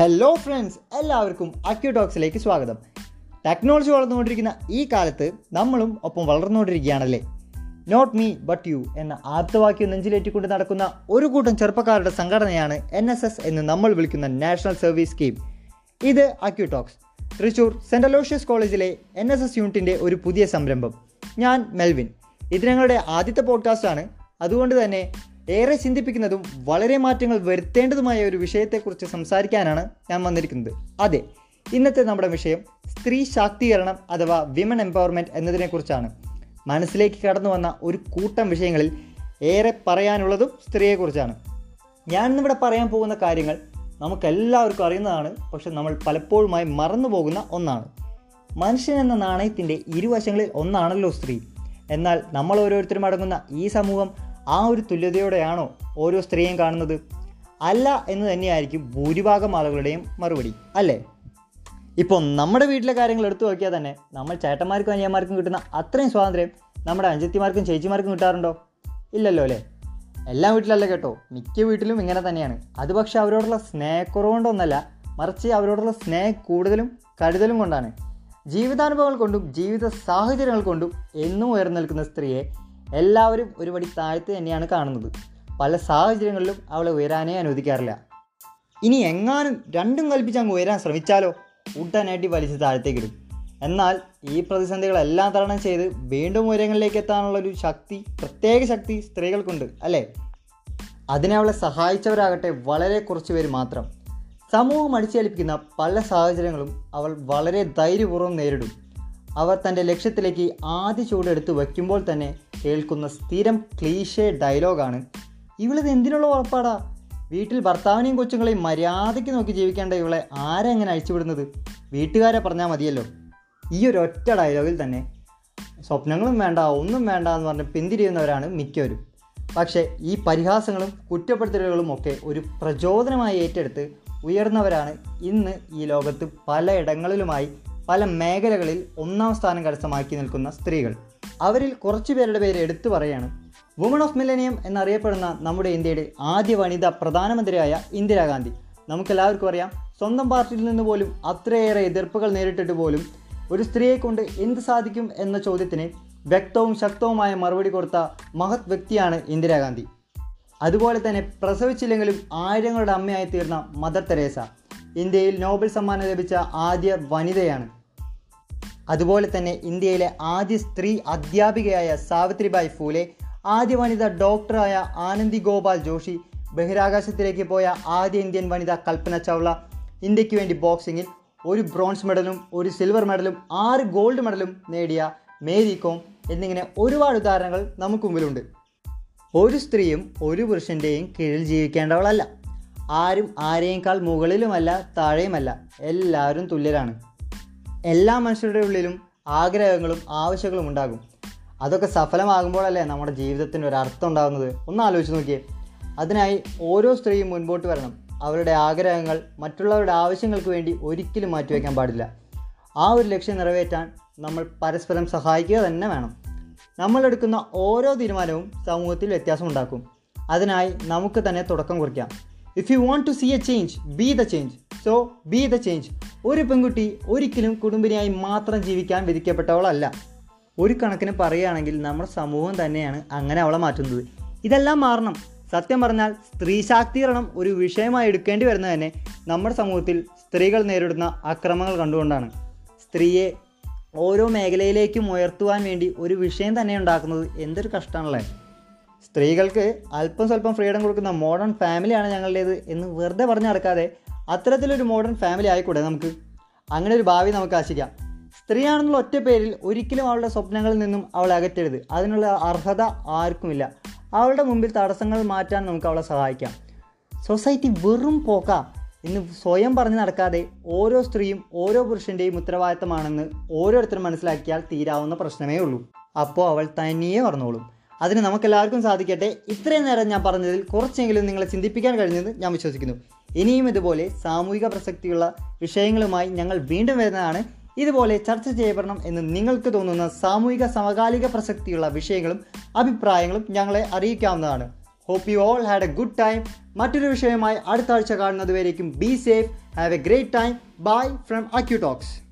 Hello friends എല്ലാവർക്കും അക്യൂ ടോക്സിലേക്ക് സ്വാഗതം. ടെക്നോളജി വളർന്നുകൊണ്ടിരിക്കുന്ന ഈ കാലത്ത് നമ്മളും ഒപ്പം വളർന്നുകൊണ്ടിരിക്കുകയാണല്ലേ? നോട്ട് മീ ബട്ട് യു എന്ന ആപ്തവാക്യം നെഞ്ചിലേറ്റിക്കൊണ്ട് നടക്കുന്ന ഒരു കൂട്ടം ചെറുപ്പക്കാരുടെ സംഘടനയാണ് എൻ എസ് എസ് എന്ന് നമ്മൾ വിളിക്കുന്ന നാഷണൽ സർവീസ് സ്കീം ഇത് AQ talks Thrissur saint Aloysius കോളേജിലെ എൻ എസ് എസ് യൂണിറ്റിന്റെ ഒരു പുതിയ സംരംഭം. ഞാൻ മെൽവിൻ. ഇത് ഞങ്ങളുടെ ആദ്യത്തെ പോഡ്കാസ്റ്റാണ് അതുകൊണ്ട് തന്നെ ഏറെ ചിന്തിപ്പിക്കുന്നതും വളരെ മാറ്റങ്ങൾ വരുത്തേണ്ടതുമായ ഒരു വിഷയത്തെക്കുറിച്ച് സംസാരിക്കാനാണ് ഞാൻ വന്നിരിക്കുന്നത്. അതെ ഇന്നത്തെ നമ്മുടെ വിഷയം സ്ത്രീ ശാക്തീകരണം അഥവാ വിമൻ എംപവർമെന്റ് എന്നതിനെക്കുറിച്ചാണ്. മനസ്സിലേക്ക് കടന്നു വന്ന ഒരു കൂട്ടം വിഷയങ്ങളിൽ ഏറെ പറയാനുള്ളതും സ്ത്രീയെക്കുറിച്ചാണ്. ഞാൻ ഇന്നിവിടെ പറയാൻ പോകുന്ന കാര്യങ്ങൾ നമുക്കെല്ലാവർക്കും അറിയുന്നതാണ് പക്ഷെ നമ്മൾ പലപ്പോഴുമായി മറന്നു പോകുന്ന ഒന്നാണ്. മനുഷ്യൻ എന്ന നാണയത്തിന്റെ ഇരുവശങ്ങളിൽ ഒന്നാണല്ലോ സ്ത്രീ. എന്നാൽ നമ്മൾ ഓരോരുത്തരും അടങ്ങുന്ന ഈ സമൂഹം ആ ഒരു തുല്യതയോടെയാണോ ഓരോ സ്ത്രീയും കാണുന്നത്? അല്ല എന്ന് തന്നെയായിരിക്കും ഭൂരിഭാഗം ആളുകളുടെയും മറുപടി അല്ലേ? ഇപ്പോൾ നമ്മുടെ വീട്ടിലെ കാര്യങ്ങൾ എടുത്തു നോക്കിയാൽ തന്നെ നമ്മൾ ചേട്ടന്മാർക്കും അനിയന്മാർക്കും കിട്ടുന്ന അത്രയും സ്വാതന്ത്ര്യം നമ്മുടെ അഞ്ചത്തിമാർക്കും ചേച്ചിമാർക്കും കിട്ടാറുണ്ടോ? ഇല്ലല്ലോ അല്ലേ? എല്ലാ വീട്ടിലല്ല കേട്ടോ. മിക്ക വീട്ടിലും ഇങ്ങനെ തന്നെയാണ്. അത് പക്ഷേ അവരോടുള്ള സ്നേഹക്കുറവുകൊണ്ടൊന്നല്ല മറിച്ച് അവരോടുള്ള സ്നേഹം കൂടുതലും കരുതലും കൊണ്ടാണ്. ജീവിതാനുഭവങ്ങൾ കൊണ്ടും ജീവിത സാഹചര്യങ്ങൾ കൊണ്ടും എന്നും ഉയർന്നു നിൽക്കുന്ന സ്ത്രീയെ എല്ലാവരും ഒരുപടി താഴ്ത്ത് തന്നെയാണ് കാണുന്നത്. പല സാഹചര്യങ്ങളിലും അവളെ ഉയരാനേ അനുവദിക്കാറില്ല. ഇനി എങ്ങാനും രണ്ടും കൽപ്പിച്ച് അങ്ങ് ഉയരാൻ ശ്രമിച്ചാലോ? ഉടനടി വലിച്ച് താഴത്തേക്കിടും എന്നാൽ ഈ പ്രതിസന്ധികളെല്ലാം തരണം ചെയ്ത് വീണ്ടും ഉയരങ്ങളിലേക്ക് എത്താനുള്ള ഒരു ശക്തി പ്രത്യേക ശക്തി സ്ത്രീകൾക്കുണ്ട് അല്ലേ? അതിനെ അവളെ സഹായിച്ചവരാകട്ടെ വളരെ കുറച്ച് പേര് മാത്രം. സമൂഹം അടിച്ചേൽപ്പിക്കുന്ന പല സാഹചര്യങ്ങളും അവൾ വളരെ ധൈര്യപൂർവം നേരിടും. അവർ തന്റെ ലക്ഷ്യത്തിലേക്ക് ആദ്യ ചൂടെടുത്ത് വയ്ക്കുമ്പോൾ തന്നെ കേൾക്കുന്ന സ്ഥിരം ക്ലീഷേ ഡയലോഗാണ്. ഇവളിത് എന്തിനുള്ള ഉറപ്പാടാ? വീട്ടിൽ ഭർത്താവിനെയും കൊച്ചുങ്ങളെയും മര്യാദയ്ക്ക് നോക്കി ജീവിക്കേണ്ട ഇവളെ ആരെങ്ങനെ അഴിച്ചുവിടുന്നത്? വീട്ടുകാരെ പറഞ്ഞാൽ മതിയല്ലോ. ഈ ഒരു ഒറ്റ ഡയലോഗിൽ തന്നെ സ്വപ്നങ്ങളും വേണ്ട ഒന്നും വേണ്ട എന്ന് പറഞ്ഞ് പിന്തിരിയുന്നവരാണ് മിക്കവരും. പക്ഷേ ഈ പരിഹാസങ്ങളും കുറ്റപ്പെടുത്തലുകളും ഒക്കെ ഒരു പ്രചോദനമായി ഏറ്റെടുത്ത് ഉയർന്നവരാണ് ഇന്ന് ഈ ലോകത്ത് പലയിടങ്ങളിലുമായി പല മേഖലകളിൽ ഒന്നാം സ്ഥാനം കരസ്ഥമാക്കി നിൽക്കുന്ന സ്ത്രീകൾ. അവരിൽ കുറച്ചു പേരുടെ പേര് എടുത്തു പറയാണ്. വുമൺ ഓഫ് മില്ലനിയം എന്നറിയപ്പെടുന്ന നമ്മുടെ ഇന്ത്യയുടെ ആദ്യ വനിതാ പ്രധാനമന്ത്രിയായ ഇന്ദിരാഗാന്ധി നമുക്കെല്ലാവർക്കും അറിയാം സ്വന്തം പാർട്ടിയിൽ നിന്ന് പോലും അത്രയേറെ എതിർപ്പുകൾ നേരിട്ടിട്ട് പോലും ഒരു സ്ത്രീയെ കൊണ്ട് എന്ത് സാധിക്കും എന്ന ചോദ്യത്തിന് വ്യക്തവും ശക്തവുമായ മറുപടി കൊടുത്ത മഹത് വ്യക്തിയാണ് ഇന്ദിരാഗാന്ധി അതുപോലെ തന്നെ പ്രസവിച്ചില്ലെങ്കിലും ആയിരങ്ങളുടെ അമ്മയായി തീർന്ന മദർ തെരേസ. ഇന്ത്യയിൽ നോബൽ സമ്മാനം ലഭിച്ച ആദ്യ വനിതയാണ്. അതുപോലെ തന്നെ ഇന്ത്യയിലെ ആദ്യ സ്ത്രീ അധ്യാപികയായ സാവിത്രിബായ് ഫൂലെ ആദ്യ വനിത ഡോക്ടറായ ആനന്ദി ഗോപാൽ ജോഷി ബഹിരാകാശത്തിലേക്ക് പോയ ആദ്യ ഇന്ത്യൻ വനിത കൽപ്പന ചൗള ഇന്ത്യയ്ക്ക് വേണ്ടി ബോക്സിങ്ങിൽ ഒരു ബ്രോൺസ് മെഡലും ഒരു സിൽവർ മെഡലും ആറ് ഗോൾഡ് മെഡലും നേടിയ മേരി കോം എന്നിങ്ങനെ ഒരുപാട് ഉദാഹരണങ്ങൾ നമുക്ക് മുമ്പിലുണ്ട്. ഒരു സ്ത്രീയും ഒരു പുരുഷന്റെയും കീഴിൽ ജീവിക്കേണ്ടവളല്ല. ആരും ആരെയേക്കാൾ മുകളിലുമല്ല താഴെയുമല്ല. എല്ലാവരും തുല്യരാണ്. എല്ലാ മനുഷ്യരുടെ ഉള്ളിലും ആഗ്രഹങ്ങളും ആവശ്യങ്ങളും ഉണ്ടാകും. അതൊക്കെ സഫലമാകുമ്പോഴല്ലേ നമ്മുടെ ജീവിതത്തിന് ഒരു അർത്ഥം ഉണ്ടാകുന്നത്? ഒന്ന് ആലോചിച്ച് നോക്കിയേ. അതിനായി ഓരോ സ്ത്രീയും മുൻപോട്ട് വരണം. അവരുടെ ആഗ്രഹങ്ങൾ മറ്റുള്ളവരുടെ ആവശ്യങ്ങൾക്ക് വേണ്ടി ഒരിക്കലും മാറ്റിവെക്കാൻ പാടില്ല. ആ ഒരു ലക്ഷ്യം നിറവേറ്റാൻ നമ്മൾ പരസ്പരം സഹായിക്കുക തന്നെ വേണം. നമ്മളെടുക്കുന്ന ഓരോ തീരുമാനവും സമൂഹത്തിൽ വ്യത്യാസമുണ്ടാക്കും അതിനായി നമുക്ക് തന്നെ തുടക്കം കുറിക്കാം. If you want to see a change be the change so be the change ഒരു പെൺകുട്ടി ഒരിക്കലും കുടുംബിനിയായി മാത്രം ജീവിക്കാൻ വിധിക്കപ്പെട്ടവളല്ല. ഒരു കണക്കിന് പറയുകയാണെങ്കിൽ നമ്മുടെ സമൂഹം തന്നെയാണ് അങ്ങനെ അവളെ മാറ്റുന്നത്. ഇതെല്ലാം മാറണം. സത്യം പറഞ്ഞാൽ സ്ത്രീ ശാക്തീകരണം ഒരു വിഷയമായി എടുക്കേണ്ടി വരുന്നത് തന്നെ നമ്മുടെ സമൂഹത്തിൽ സ്ത്രീകൾ നേരിടുന്ന അക്രമങ്ങൾ കണ്ടുകൊണ്ടാണ്. സ്ത്രീയെ ഓരോ മേഖലയിലേക്കും ഉയർത്തുവാൻ വേണ്ടി ഒരു വിഷയം തന്നെ ഉണ്ടാക്കുന്നത് എന്തൊരു കഷ്ടമാണല്ലേ? സ്ത്രീകൾക്ക് അല്പം സ്വല്പം ഫ്രീഡം കൊടുക്കുന്ന മോഡേൺ ഫാമിലിയാണ് ഞങ്ങളുടേത് എന്ന് വെറുതെ പറഞ്ഞു നടക്കാതെ അത്തരത്തിലൊരു മോഡേൺ ഫാമിലി ആയിക്കൂടെ നമുക്ക്? അങ്ങനെ ഒരു ഭാവി നമുക്ക് ആശിക്കാം. സ്ത്രീയാണെന്നുള്ള ഒറ്റ പേരിൽ ഒരിക്കലും അവളുടെ സ്വപ്നങ്ങളിൽ നിന്നും അവളെ അകറ്റരുത്. അതിനുള്ള അർഹത ആർക്കുമില്ല. അവളുടെ മുമ്പിൽ തടസ്സങ്ങൾ മാറ്റാൻ നമുക്ക് അവളെ സഹായിക്കാം. സൊസൈറ്റി വെറും പോക്ക എന്ന് സ്വയം പറഞ്ഞു നടക്കാതെ ഓരോ സ്ത്രീയും ഓരോ പുരുഷന്റെയും ഉത്തരവാദിത്തമാണെന്ന് ഓരോരുത്തരും മനസ്സിലാക്കിയാൽ തീരാവുന്ന പ്രശ്നമേ ഉള്ളൂ. അപ്പോൾ അവൾ തനിയെ പറഞ്ഞോളും അതിന് നമുക്കെല്ലാവർക്കും സാധിക്കട്ടെ. ഇത്രയും നേരം ഞാൻ പറഞ്ഞതിൽ കുറച്ചെങ്കിലും നിങ്ങളെ ചിന്തിപ്പിക്കാൻ കഴിഞ്ഞത് ഞാൻ വിശ്വസിക്കുന്നു. ഇനിയും ഇതുപോലെ സാമൂഹിക പ്രസക്തിയുള്ള വിഷയങ്ങളുമായി ഞങ്ങൾ വീണ്ടും വരുന്നതാണ്. ഇതുപോലെ ചർച്ച ചെയ്യപ്പെടണം എന്ന് നിങ്ങൾക്ക് തോന്നുന്ന സാമൂഹിക സമകാലിക പ്രസക്തിയുള്ള വിഷയങ്ങളും അഭിപ്രായങ്ങളും ഞങ്ങളെ അറിയിക്കാവുന്നതാണ്. Hope you all had a good time മറ്റൊരു വിഷയമായി അടുത്ത ആഴ്ച കാണുന്നത് വരേക്കും. Be safe have a great time bye from AQ talks